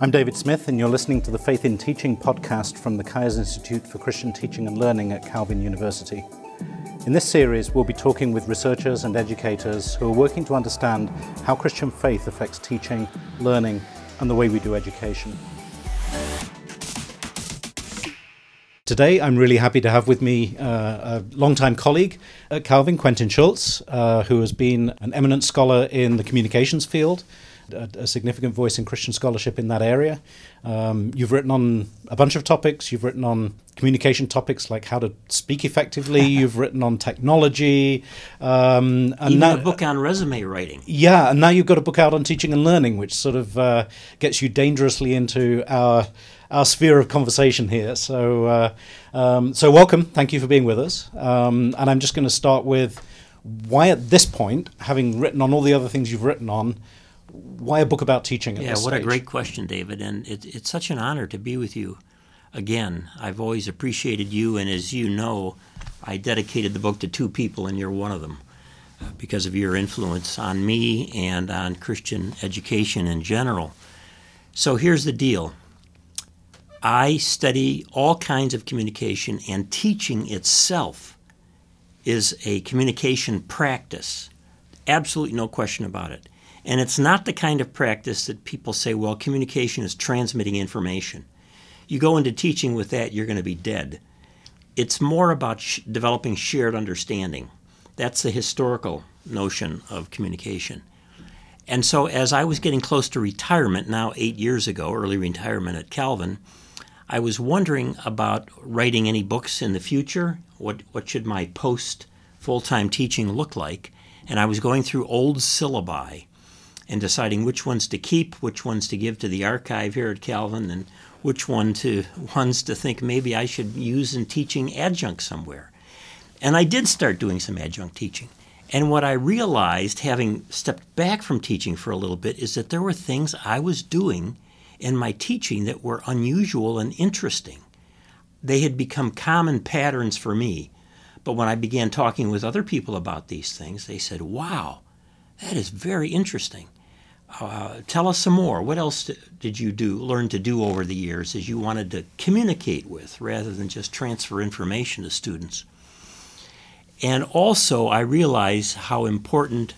I'm David Smith, and you're listening to the Faith in Teaching podcast from the Kuyers Institute for Christian Teaching and Learning at Calvin University. In this series, we'll be talking with researchers and educators who are working to understand how Christian faith affects teaching, learning, and the way we do education. Today, I'm really happy to have with me uh, a longtime colleague at Calvin, Quentin Schultze, uh, who has been an eminent scholar in the communications field a, a significant voice in Christian scholarship in that area. Um, you've written on a bunch of topics. You've written on communication topics like how to speak effectively. you've written on technology. Um, and Even now, a book on resume writing. Yeah, and now you've got a book out on teaching and learning, which sort of uh, gets you dangerously into our our sphere of conversation here. So, uh, um, so welcome. Thank you for being with us. Um, and I'm just going to start with why, at this point, having written on all the other things you've written on, why a book about teaching? yeah, what stage? a great question, David, and it, it's such an honor to be with you again. I've always appreciated you, and as you know, I dedicated the book to two people, and you're one of them uh, because of your influence on me and on Christian education in general. So here's the deal. I study all kinds of communication, and teaching itself is a communication practice. Absolutely no question about it. And it's not the kind of practice that people say, well, communication is transmitting information. You go into teaching with that, you're going to be dead. It's more about sh- developing shared understanding. That's the historical notion of communication. And so, as I was getting close to retirement, now eight years ago, early retirement at Calvin, I was wondering about writing any books in the future. What, what should my post full time teaching look like? And I was going through old syllabi and deciding which ones to keep, which ones to give to the archive here at Calvin, and which one to ones to think maybe I should use in teaching adjunct somewhere. And I did start doing some adjunct teaching. And what I realized, having stepped back from teaching for a little bit, is that there were things I was doing in my teaching that were unusual and interesting. They had become common patterns for me. But when I began talking with other people about these things, they said, wow, that is very interesting. Uh, tell us some more. What else did you do, learn to do over the years as you wanted to communicate with rather than just transfer information to students? And also, I realize how important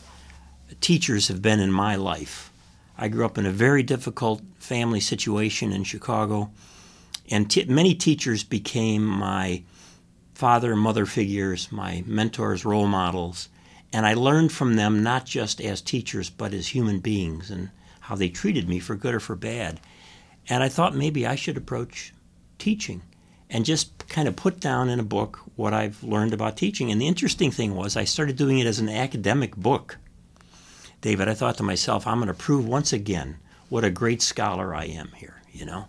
teachers have been in my life. I grew up in a very difficult family situation in Chicago, and t- many teachers became my father and mother figures, my mentors, role models. And I learned from them not just as teachers, but as human beings and how they treated me for good or for bad. And I thought maybe I should approach teaching and just kind of put down in a book what I've learned about teaching. And the interesting thing was, I started doing it as an academic book. David, I thought to myself, I'm going to prove once again what a great scholar I am here, you know?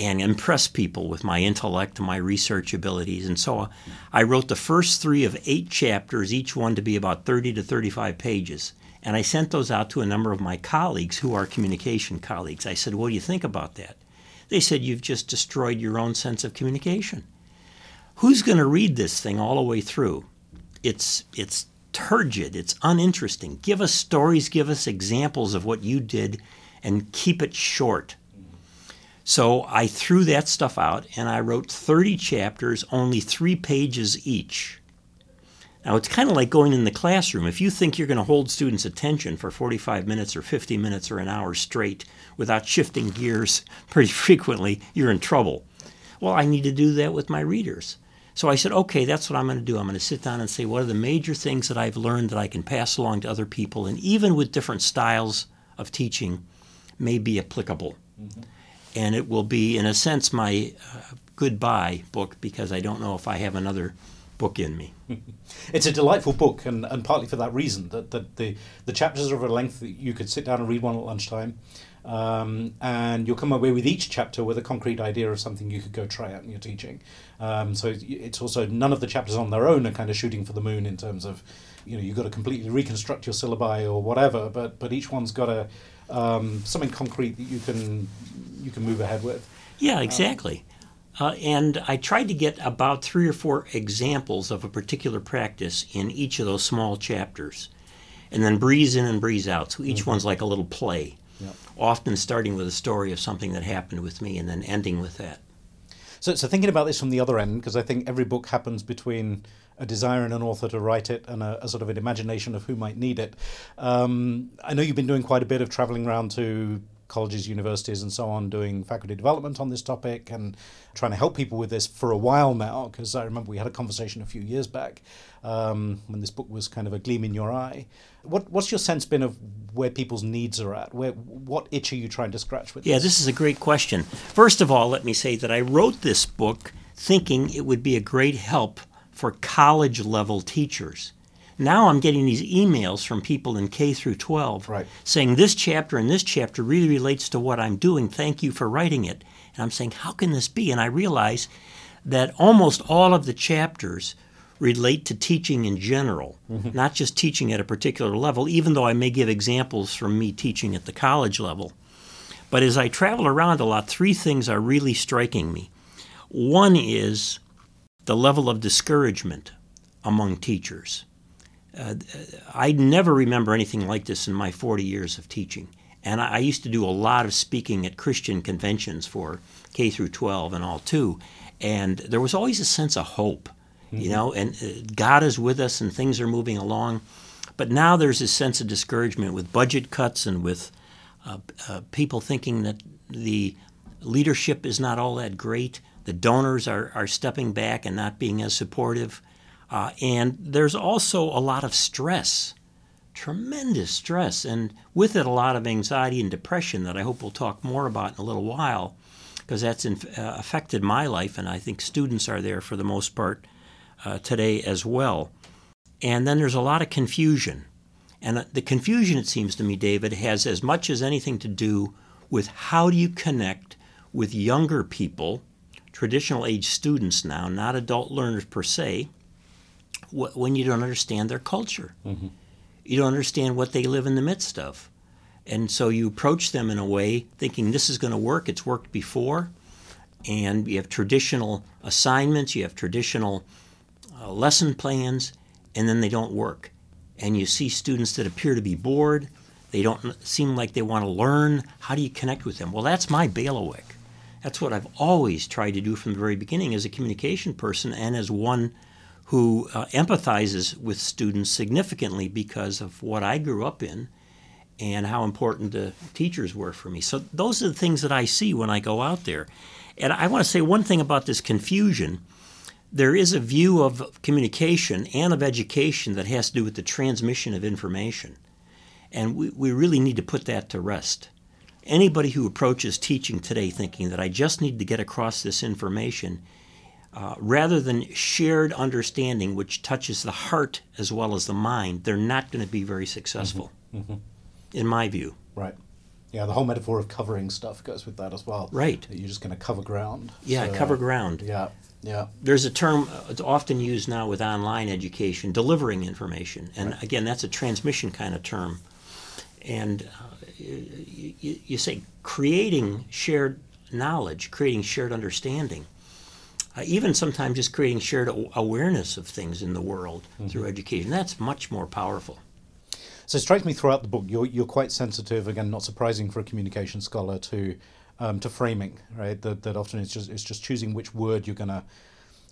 And impress people with my intellect and my research abilities. And so I wrote the first three of eight chapters, each one to be about 30 to 35 pages. And I sent those out to a number of my colleagues who are communication colleagues. I said, What do you think about that? They said, You've just destroyed your own sense of communication. Who's going to read this thing all the way through? It's, it's turgid, it's uninteresting. Give us stories, give us examples of what you did, and keep it short. So I threw that stuff out and I wrote 30 chapters, only three pages each. Now it's kind of like going in the classroom. If you think you're going to hold students' attention for 45 minutes or 50 minutes or an hour straight without shifting gears pretty frequently, you're in trouble. Well, I need to do that with my readers. So I said, okay, that's what I'm going to do. I'm going to sit down and say, what are the major things that I've learned that I can pass along to other people, and even with different styles of teaching, may be applicable. Mm-hmm and it will be, in a sense, my uh, goodbye book because I don't know if I have another book in me. it's a delightful book, and, and partly for that reason that, that the the chapters are of a length that you could sit down and read one at lunchtime, um, and you'll come away with each chapter with a concrete idea of something you could go try out in your teaching. Um, so it's also none of the chapters on their own are kind of shooting for the moon in terms of, you know, you've got to completely reconstruct your syllabi or whatever, but but each one's got a um, something concrete that you can you can move ahead with. Yeah, exactly. Uh, and I tried to get about three or four examples of a particular practice in each of those small chapters, and then breeze in and breeze out. So each mm-hmm. one's like a little play. Yep. often starting with a story of something that happened with me and then ending with that. So, so thinking about this from the other end, because I think every book happens between a desire in an author to write it and a, a sort of an imagination of who might need it. Um, I know you've been doing quite a bit of traveling around to colleges, universities, and so on, doing faculty development on this topic and trying to help people with this for a while now. Because I remember we had a conversation a few years back um, when this book was kind of a gleam in your eye. What, what's your sense been of where people's needs are at? Where what itch are you trying to scratch with? This? Yeah, this is a great question. First of all, let me say that I wrote this book thinking it would be a great help for college level teachers. Now I'm getting these emails from people in K through 12 Right. saying this chapter and this chapter really relates to what I'm doing. Thank you for writing it. And I'm saying, how can this be? And I realize that almost all of the chapters relate to teaching in general, mm-hmm. not just teaching at a particular level, even though I may give examples from me teaching at the college level. But as I travel around a lot, three things are really striking me. One is the level of discouragement among teachers. Uh, I never remember anything like this in my 40 years of teaching. And I, I used to do a lot of speaking at Christian conventions for K through 12 and all too. And there was always a sense of hope, you know, and uh, God is with us and things are moving along. But now there's this sense of discouragement with budget cuts and with uh, uh, people thinking that the leadership is not all that great. The donors are, are stepping back and not being as supportive. Uh, and there's also a lot of stress, tremendous stress, and with it, a lot of anxiety and depression that I hope we'll talk more about in a little while, because that's uh, affected my life, and I think students are there for the most part uh, today as well. And then there's a lot of confusion. And uh, the confusion, it seems to me, David, has as much as anything to do with how do you connect with younger people, traditional age students now, not adult learners per se, wh- when you don't understand their culture. You don't understand what they live in the midst of. And so you approach them in a way thinking this is going to work, it's worked before, and you have traditional assignments, you have traditional uh, lesson plans, and then they don't work. And you see students that appear to be bored, they don't seem like they want to learn. How do you connect with them? Well, that's my bailiwick. That's what I've always tried to do from the very beginning as a communication person and as one who uh, empathizes with students significantly because of what I grew up in and how important the teachers were for me. So those are the things that I see when I go out there. And I want to say one thing about this confusion. There is a view of communication and of education that has to do with the transmission of information. And we, we really need to put that to rest. Anybody who approaches teaching today thinking that I just need to get across this information, uh, rather than shared understanding, which touches the heart as well as the mind, they're not going to be very successful, in my view. Right. Yeah, the whole metaphor of covering stuff goes with that as well. Right. That you're just going to cover ground. Yeah, So, cover ground. Yeah, yeah. There's a term uh, it's often used now with online education, delivering information, and again, that's a transmission kind of term. And uh, you, you, you say creating shared knowledge, creating shared understanding, uh, even sometimes just creating shared awareness of things in the world through education. That's much more powerful. So it strikes me throughout the book you're you're quite sensitive. Again, not surprising for a communication scholar to um, to framing. Right. That that often it's just it's just choosing which word you're gonna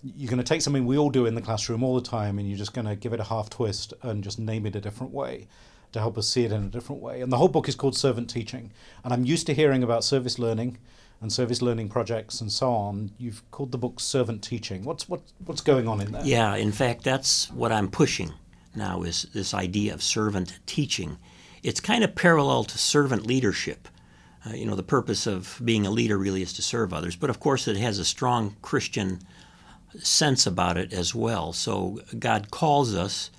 you're gonna take something we all do in the classroom all the time, and you're just gonna give it a half twist and just name it a different way to help us see it in a different way. And the whole book is called Servant Teaching. And I'm used to hearing about service learning and service learning projects and so on. You've called the book Servant Teaching. What's what what's going on in there? Yeah, in fact, that's what I'm pushing now is this idea of servant teaching. It's kind of parallel to servant leadership. Uh, you know, the purpose of being a leader really is to serve others, but of course, it has a strong Christian sense about it as well. So God calls us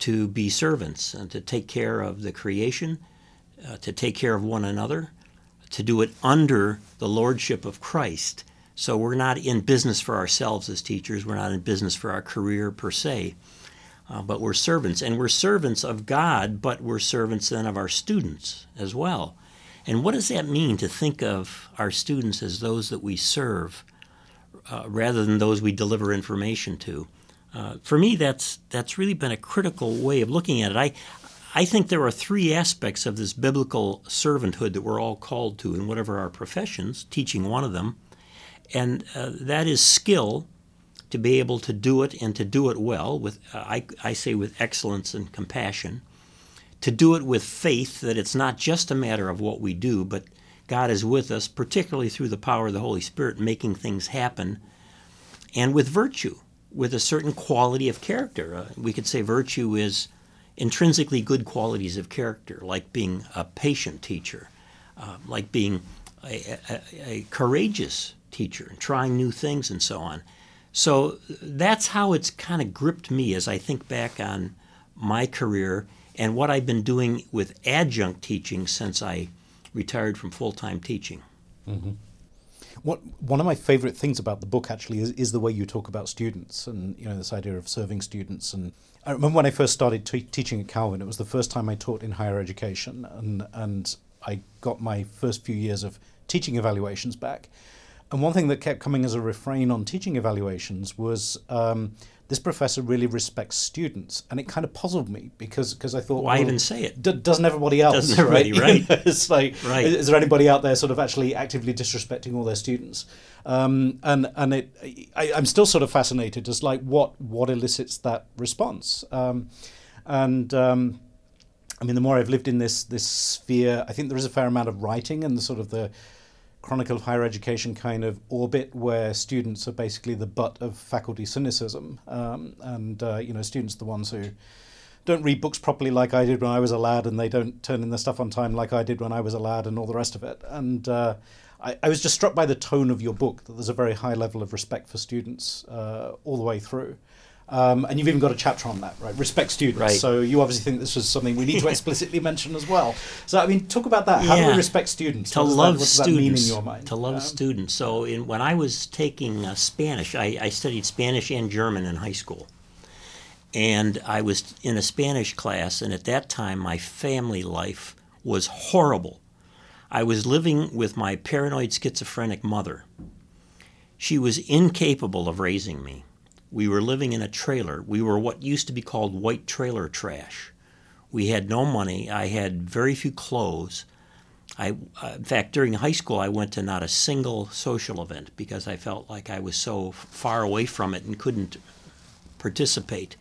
to be servants and to take care of the creation, uh, to take care of one another, to do it under the lordship of Christ. So we're not in business for ourselves as teachers. We're not in business for our career per se, uh, but we're servants. And we're servants of God, but we're servants then of our students as well. And what does that mean to think of our students as those that we serve uh, rather than those we deliver information to? Uh, for me, that's that's really been a critical way of looking at it. I I think there are three aspects of this biblical servanthood that we're all called to in whatever our professions, teaching one of them. And uh, that is skill to be able to do it and to do it well, with, uh, I, I say with excellence and compassion. To do it with faith that it's not just a matter of what we do, but God is with us, particularly through the power of the Holy Spirit, making things happen. And with virtue, with a certain quality of character. Uh, we could say virtue is intrinsically good qualities of character, like being a patient teacher, uh, like being a, a, a, courageous teacher and trying new things and so on. So that's how it's kind of gripped me as I think back on my career and what I've been doing with adjunct teaching since I retired from full time teaching. Mm-hmm. What, one of my favorite things about the book actually is, is the way you talk about students and you know this idea of serving students. And I remember when I first started t- teaching at Calvin it was the first time I taught in higher education. And and I got my first few years of teaching evaluations back. And one thing that kept coming as a refrain on teaching evaluations was um, this professor really respects students, and it kind of puzzled me because because I thought, why well, even say it? D- doesn't everybody else? Doesn't everybody, right? right? it's like, right. Is, is, there anybody out there sort of actually actively disrespecting all their students? Um, and and it, I, am still sort of fascinated as like what what elicits that response, um, and. Um, I mean, the more I've lived in this this sphere, I think there is a fair amount of writing and the sort of the Chronicle of Higher Education kind of orbit where students are basically the butt of faculty cynicism. Um, and, uh, you know, students are the ones who don't read books properly like I did when I was a lad, and they don't turn in their stuff on time like I did when I was a lad, and all the rest of it. And uh, I, I, was just struck by the tone of your book that there's a very high level of respect for students uh, all the way through. Um, and you've even got a chapter on that, right? Respect students. Right. So you obviously think this was something we need to explicitly mention as well. So I mean, talk about that. How yeah. do we respect students? To love that, students. in your mind? To love um, students. So in, when I was taking uh, Spanish, I, I studied Spanish and German in high school. And I was in a Spanish class, and at that time, my family life was horrible. I was living with my paranoid schizophrenic mother. She was incapable of raising me. We were living in a trailer. We were what used to be called white trailer trash. We had no money. I had very few clothes. I, uh, in fact, during high school, I went to not a single social event because I felt like I was so far away from it and couldn't participate.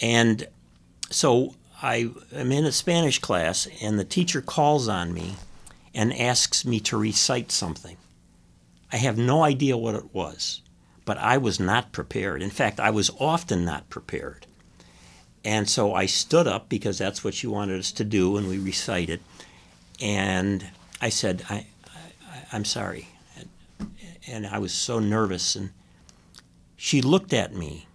And so I am in a Spanish class, and the teacher calls on me and asks me to recite something. I have no idea what it was but I was not prepared. In fact, I was often not prepared. And so I stood up because that's what she wanted us to do, and we recited. And I said, I, I, am sorry. And, and I was so nervous. And she looked at me.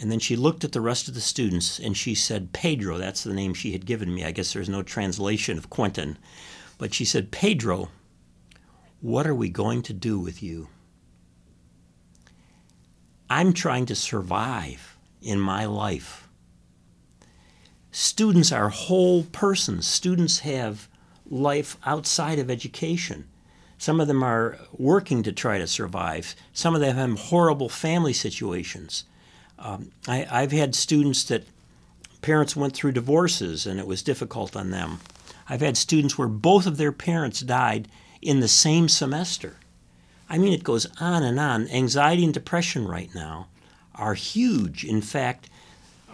And then she looked at the rest of the students and she said, Pedro, that's the name she had given me. I guess there's no translation of Quentin. But she said, Pedro, what are we going to do with you? I'm trying to survive in my life. Students are whole persons. Students have life outside of education. Some of them are working to try to survive. Some of them have horrible family situations. Um, I, I've had students that parents went through divorces and it was difficult on them. I've had students where both of their parents died in the same semester. I mean, it goes on and on. Anxiety and depression right now are huge. In fact,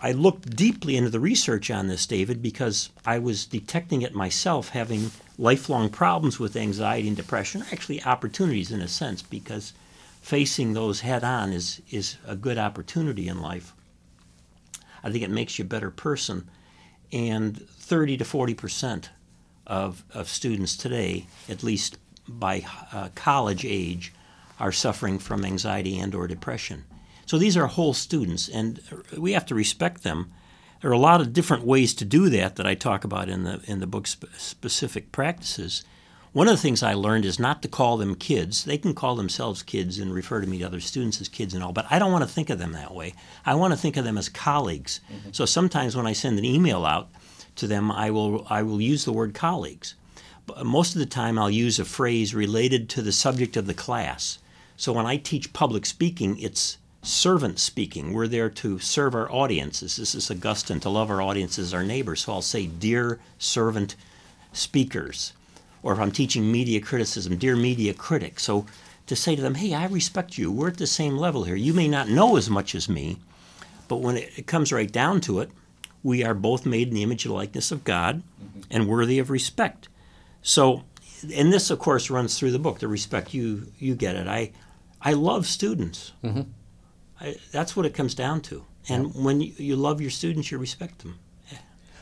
I looked deeply into the research on this, David, because I was detecting it myself, having lifelong problems with anxiety and depression, actually opportunities in a sense, because facing those head on is, is a good opportunity in life. I think it makes you a better person. And 30 to 40 percent of, of students today, at least by uh, college age are suffering from anxiety and or depression. So these are whole students, and we have to respect them. There are a lot of different ways to do that that I talk about in the in the book sp- specific practices. One of the things I learned is not to call them kids. They can call themselves kids and refer to me to other students as kids and all, but I don't want to think of them that way. I want to think of them as colleagues. Mm-hmm. So sometimes when I send an email out to them, I will I will use the word colleagues most of the time I'll use a phrase related to the subject of the class. So when I teach public speaking, it's servant speaking. We're there to serve our audiences. This is Augustine, to love our audiences, our neighbors. So I'll say, Dear servant speakers. Or if I'm teaching media criticism, Dear media critic. So to say to them, Hey, I respect you. We're at the same level here. You may not know as much as me, but when it comes right down to it, we are both made in the image and likeness of God and worthy of respect. So, and this, of course, runs through the book. The respect you you get it. I I love students. I, that's what it comes down to. And when you, you love your students, you respect them.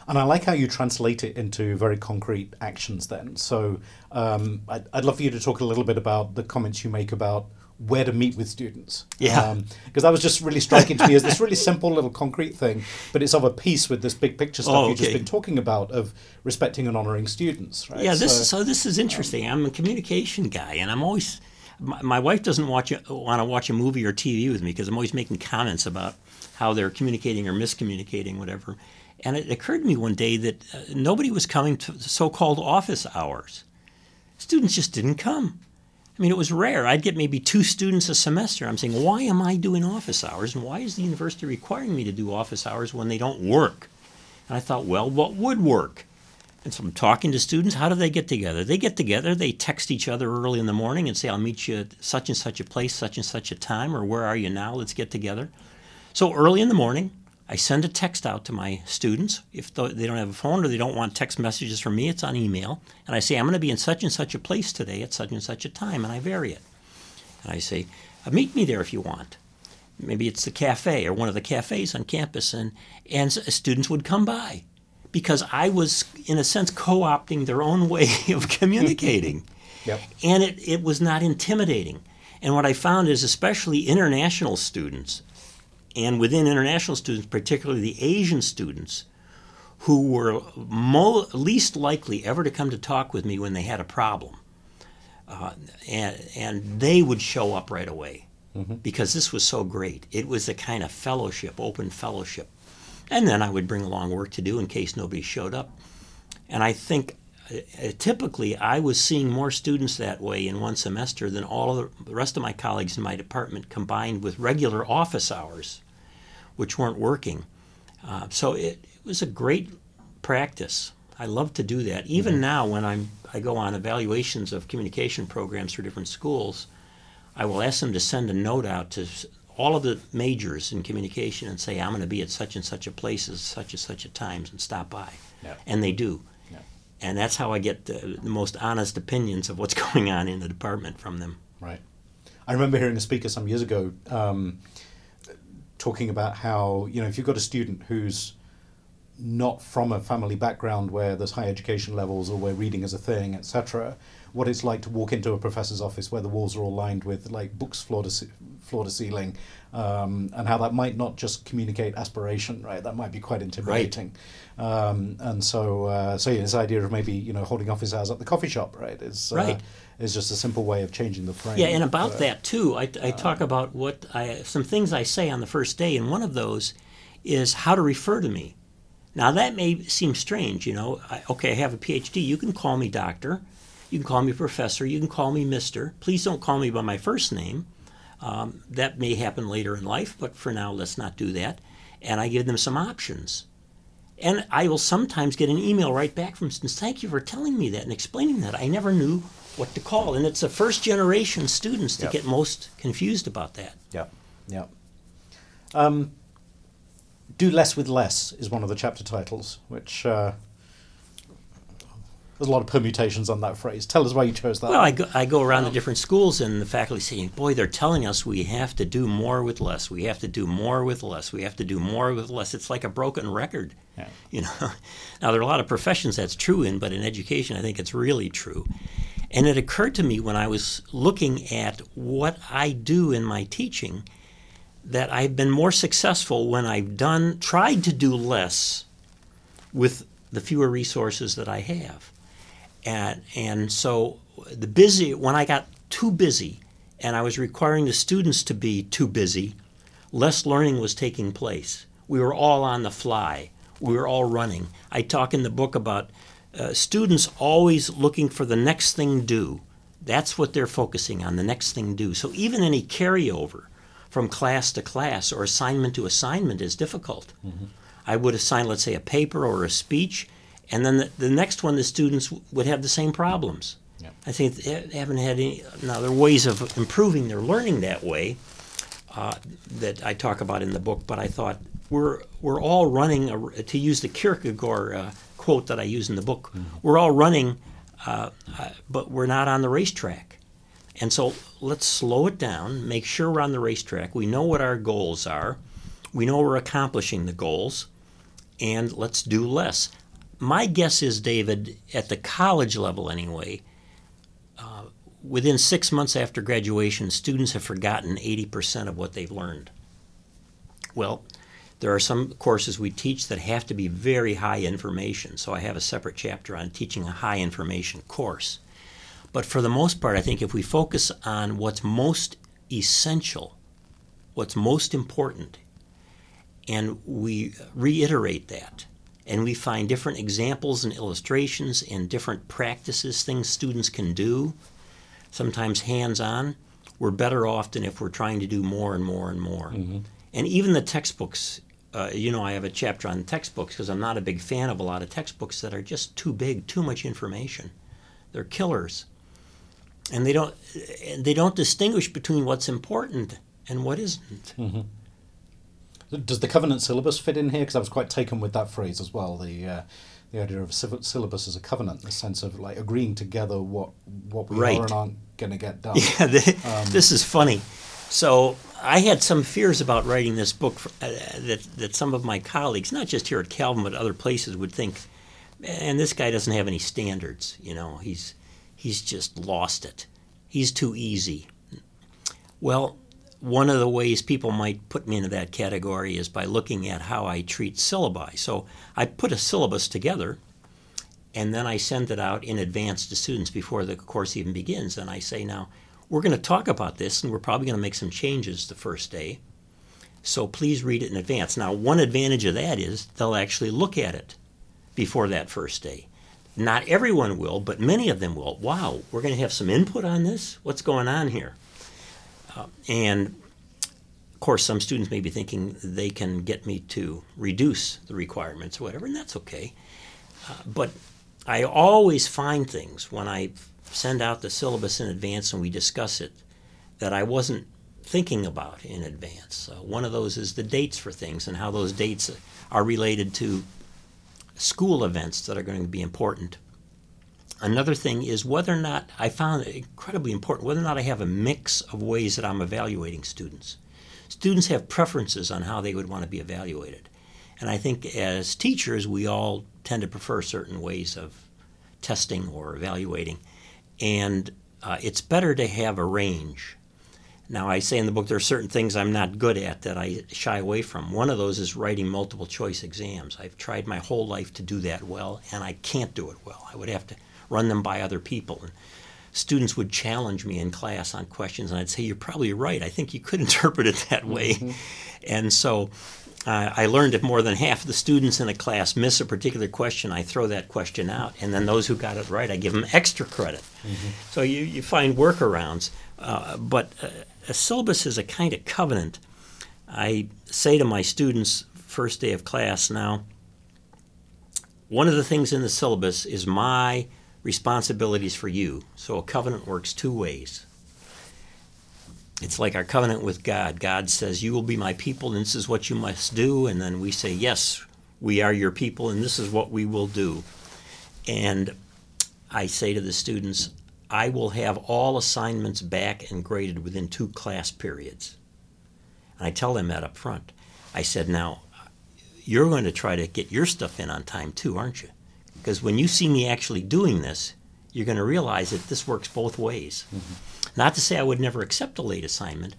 And I like how you translate it into very concrete actions then. So um, I'd, I'd love for you to talk a little bit about the comments you make about where to meet with students. Yeah. Because that was just really striking to me as this really simple little concrete thing, but it's of a piece with this big picture stuff Oh, you've just been talking about of respecting and honoring students, right? Yeah, this So- so this is interesting. I'm a communication guy, and I'm always. My, my wife doesn't watch want to watch a movie or TV with me because I'm always making comments about how they're communicating or miscommunicating, whatever. And it occurred to me one day that uh, nobody was coming to the so-called office hours. Students just didn't come. I mean, it was rare. I'd get maybe two students a semester. I'm saying, why am I doing office hours, and why is the university requiring me to do office hours when they don't work? And I thought, well, what would work? And so I'm talking to students. How do they get together? They get together. They text each other early in the morning and say, "I'll meet you at such and such a place, such and such a time," or "Where are you now? Let's get together." So early in the morning, I send a text out to my students. If they don't have a phone or they don't want text messages from me, it's on email. And I say, "I'm going to be in such and such a place today at such and such a time," and I vary it. And I say, "Uh, "Meet me there if you want." Maybe it's the cafe or one of the cafes on campus, and and students would come by because I was, in a sense, co opting their own way of communicating. Yep. And it, it was not intimidating. And what I found is, especially international students, and within international students, particularly the Asian students, who were mo- least likely ever to come to talk with me when they had a problem. Uh, and, and they would show up right away because this was so great. It was a kind of fellowship, open fellowship. And then I would bring along work to do in case nobody showed up. And I think uh, uh, typically I was seeing more students that way in one semester than all of the rest of my colleagues in my department combined with regular office hours, which weren't working. Uh, so it, it was a great practice. I love to do that. Even now, when I'm I go on evaluations of communication programs for different schools, I will ask them to send a note out to all of the majors in communication and say I'm going to be at such and such a place at such and such a times and stop by, Yeah. and they do. Yeah. And that's how I get the, the most honest opinions of what's going on in the department from them. Right. I remember hearing a speaker some years ago um, talking about how, you know, if you've got a student who's not from a family background where there's high education levels or where reading is a thing, etc., what it's like to walk into a professor's office where the walls are all lined with like books floor to floor to ceiling, um, and how that might not just communicate aspiration, right? That might be quite intimidating. Um, and so, uh, so yeah, this idea of maybe you know holding office hours at the coffee shop, right, is uh, Right. is just a simple way of changing the frame. Yeah, and about Uh, that too, I, I talk about what I some things I say on the first day, and one of those is how to refer to me. Now that may seem strange, you know. I, okay, I have a PhD. You can call me doctor, you can call me professor, you can call me Mister. Please don't call me by my first name. Um, that may happen later in life, but for now, let's not do that. And I give them some options. And I will sometimes get an email right back from students. Thank you for telling me that and explaining that. I never knew what to call. And it's the first generation students that Yep. get most confused about that. Yeah, yeah. Um, Do less with less is one of the chapter titles, which uh, there's a lot of permutations on that phrase. Tell us why you chose that. Well, I go, I go around the different schools and the faculty saying, boy, they're telling us we have to do more with less. We have to do more with less. We have to do more with less. It's like a broken record. Yeah. You know, now there are a lot of professions that's true in, but in education, I think it's really true. And it occurred to me when I was looking at what I do in my teaching that I've been more successful when I've done tried to do less with the fewer resources that I have. And and so the busy when I got too busy and I was requiring the students to be too busy, less learning was taking place. We were all on the fly. We were all running. I talk in the book about uh, students always looking for the next thing due. That's what they're focusing on, the next thing due. So even any carryover from class to class or assignment to assignment is difficult. I would assign, let's say, a paper or a speech, and then the, the next one the students w- would have the same problems. Yeah. I think they haven't had any. Now there are ways of improving their learning that way uh, that I talk about in the book. But I thought we're we're all running a, to use the Kierkegaard uh, quote that I use in the book. We're all running, uh, uh, but we're not on the racetrack. And so let's slow it down. Make sure we're on the racetrack. We know what our goals are. We know we're accomplishing the goals, and let's do less. My guess is, David, at the college level anyway, uh, within six months after graduation, students have forgotten 80% of what they've learned. Well, there are some courses we teach that have to be very high information, so I have a separate chapter on teaching a high information course. But for the most part, I think if we focus on what's most essential, what's most important, and we reiterate that, and we find different examples and illustrations and different practices, things students can do, sometimes hands on, we're better off than if we're trying to do more and more and more. And even the textbooks, uh, you know, I have a chapter on textbooks because I'm not a big fan of a lot of textbooks that are just too big, too much information. They're killers. And they don't, and they don't distinguish between what's important and what isn't. Does the covenant syllabus fit in here? Because I was quite taken with that phrase as well. The uh, the idea of syll- syllabus as a covenant, the sense of like agreeing together what what we Right. are and aren't going to get done. Yeah, the, this is funny. So I had some fears about writing this book for, uh, that that some of my colleagues, not just here at Calvin but other places, would think, and this guy doesn't have any standards. You know, he's he's just lost it. He's too easy." Well, one of the ways people might put me into that category is by looking at how I treat syllabi. So I put a syllabus together and then I send it out in advance to students before the course even begins. And I say, now, we're going to talk about this, and we're probably going to make some changes the first day. So please read it in advance. Now, one advantage of that is they'll actually look at it before that first day. Not everyone will, but many of them will. Wow, we're going to have some input on this? What's going on here? Uh, and of course, some students may be thinking they can get me to reduce the requirements or whatever, and that's okay. Uh, but I always find things when I send out the syllabus in advance and we discuss it that I wasn't thinking about in advance. Uh, one of those is the dates for things and how those dates are related to school events that are going to be important. Another thing is whether or not I found it incredibly important whether or not I have a mix of ways that I'm evaluating students. Students have preferences on how they would want to be evaluated. And I think as teachers, we all tend to prefer certain ways of testing or evaluating. And uh, it's better to have a range. Now, I say in the book there are certain things I'm not good at that I shy away from. One of those is writing multiple choice exams. I've tried my whole life to do that well, and I can't do it well. I would have to run them by other people. And students would challenge me in class on questions, and I'd say, You're probably right. I think you could interpret it that way. And so uh, I learned if more than half of the students in a class miss a particular question, I throw that question out. And then those who got it right, I give them extra credit. So you, you find workarounds. Uh, but uh, a syllabus is a kind of covenant. I say to my students, first day of class now, one of the things in the syllabus is my responsibilities for you. So a covenant works two ways. It's like our covenant with God. God says, You will be my people, and this is what you must do. And then we say, Yes, we are your people, and this is what we will do. And I say to the students, I will have all assignments back and graded within two class periods. And I tell them that up front. I said, Now, you're going to try to get your stuff in on time too, aren't you? Because when you see me actually doing this, you're going to realize that this works both ways. Not to say I would never accept a late assignment,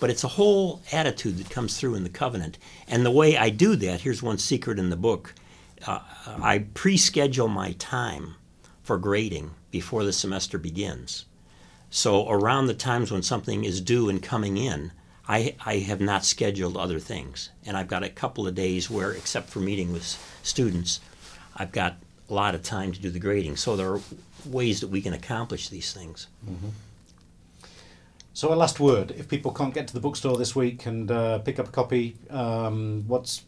but it's a whole attitude that comes through in the covenant. And the way I do that, here's one secret in the book uh, I pre schedule my time for grading before the semester begins. So around the times when something is due and coming in, I, I have not scheduled other things. And I've got a couple of days where, except for meeting with students, I've got lot of time to do the grading. So there are ways that we can accomplish these things. So, a last word. If people can't get to the bookstore this week and uh, pick up a copy, um, what's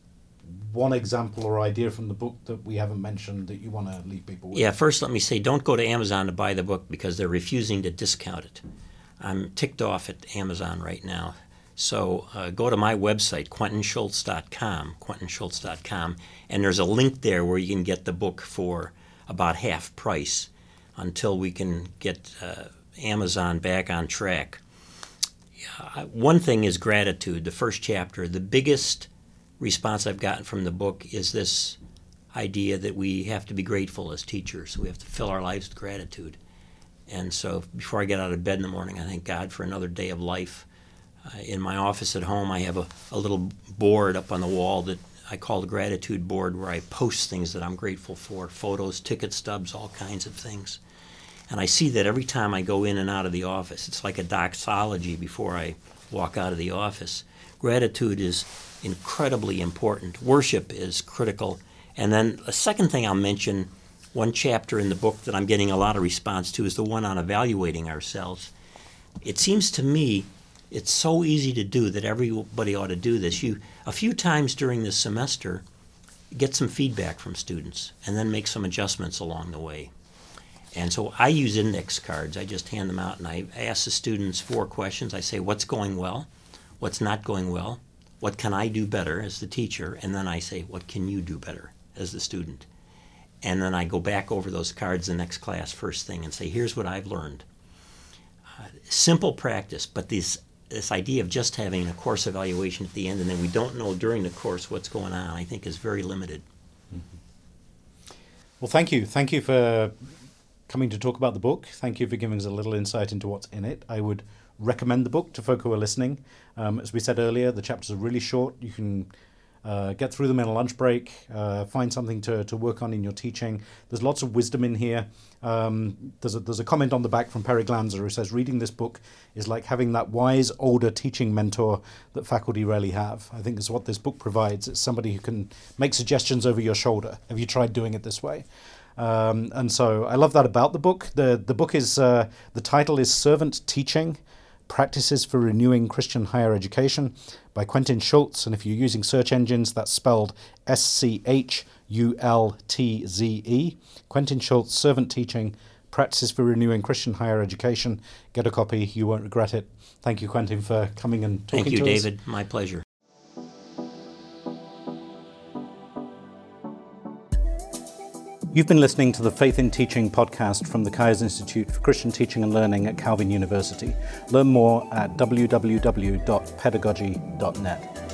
one example or idea from the book that we haven't mentioned that you want to leave people with? Yeah, first let me say don't go to Amazon to buy the book because they're refusing to discount it. I'm ticked off at Amazon right now. So uh, go to my website, quentinschultze.com, quentinschultze.com, and there's a link there where you can get the book for about half price until we can get uh, Amazon back on track. Uh, one thing is gratitude, the first chapter. The biggest response I've gotten from the book is this idea that we have to be grateful as teachers. We have to fill our lives with gratitude. And so before I get out of bed in the morning, I thank God for another day of life. Uh, in my office at home, I have a, a little board up on the wall that I call the gratitude board where I post things that I'm grateful for photos, ticket stubs, all kinds of things. And I see that every time I go in and out of the office. It's like a doxology before I walk out of the office. Gratitude is incredibly important. Worship is critical. And then a second thing I'll mention, one chapter in the book that I'm getting a lot of response to is the one on evaluating ourselves. It seems to me it's so easy to do that everybody ought to do this. You a few times during the semester get some feedback from students and then make some adjustments along the way. And so I use index cards. I just hand them out and I ask the students four questions. I say, What's going well? What's not going well? What can I do better as the teacher? And then I say, What can you do better as the student? And then I go back over those cards the next class first thing and say, Here's what I've learned. Uh, simple practice, but this, this idea of just having a course evaluation at the end and then we don't know during the course what's going on, I think is very limited. Mm-hmm. Well, thank you. Thank you for coming to talk about the book. Thank you for giving us a little insight into what's in it. I would recommend the book to folk who are listening. Um, as we said earlier, the chapters are really short. You can uh, get through them in a lunch break, uh, find something to, to work on in your teaching. There's lots of wisdom in here. Um, there's, a, there's a comment on the back from Perry Glanzer who says, Reading this book is like having that wise older teaching mentor that faculty rarely have. I think is what this book provides. It's somebody who can make suggestions over your shoulder. Have you tried doing it this way? Um, and so I love that about the book. The the book is uh, the title is Servant Teaching. Practices for Renewing Christian Higher Education by Quentin Schultze. And if you're using search engines, that's spelled S C H U L T Z E. Quentin Schultze, Servant Teaching, Practices for Renewing Christian Higher Education. Get a copy, you won't regret it. Thank you, Quentin, for coming and talking to us. Thank you, David. Us. My pleasure. You've been listening to the Faith in Teaching podcast from the Kuyers Institute for Christian Teaching and Learning at Calvin University. Learn more at www.pedagogy.net.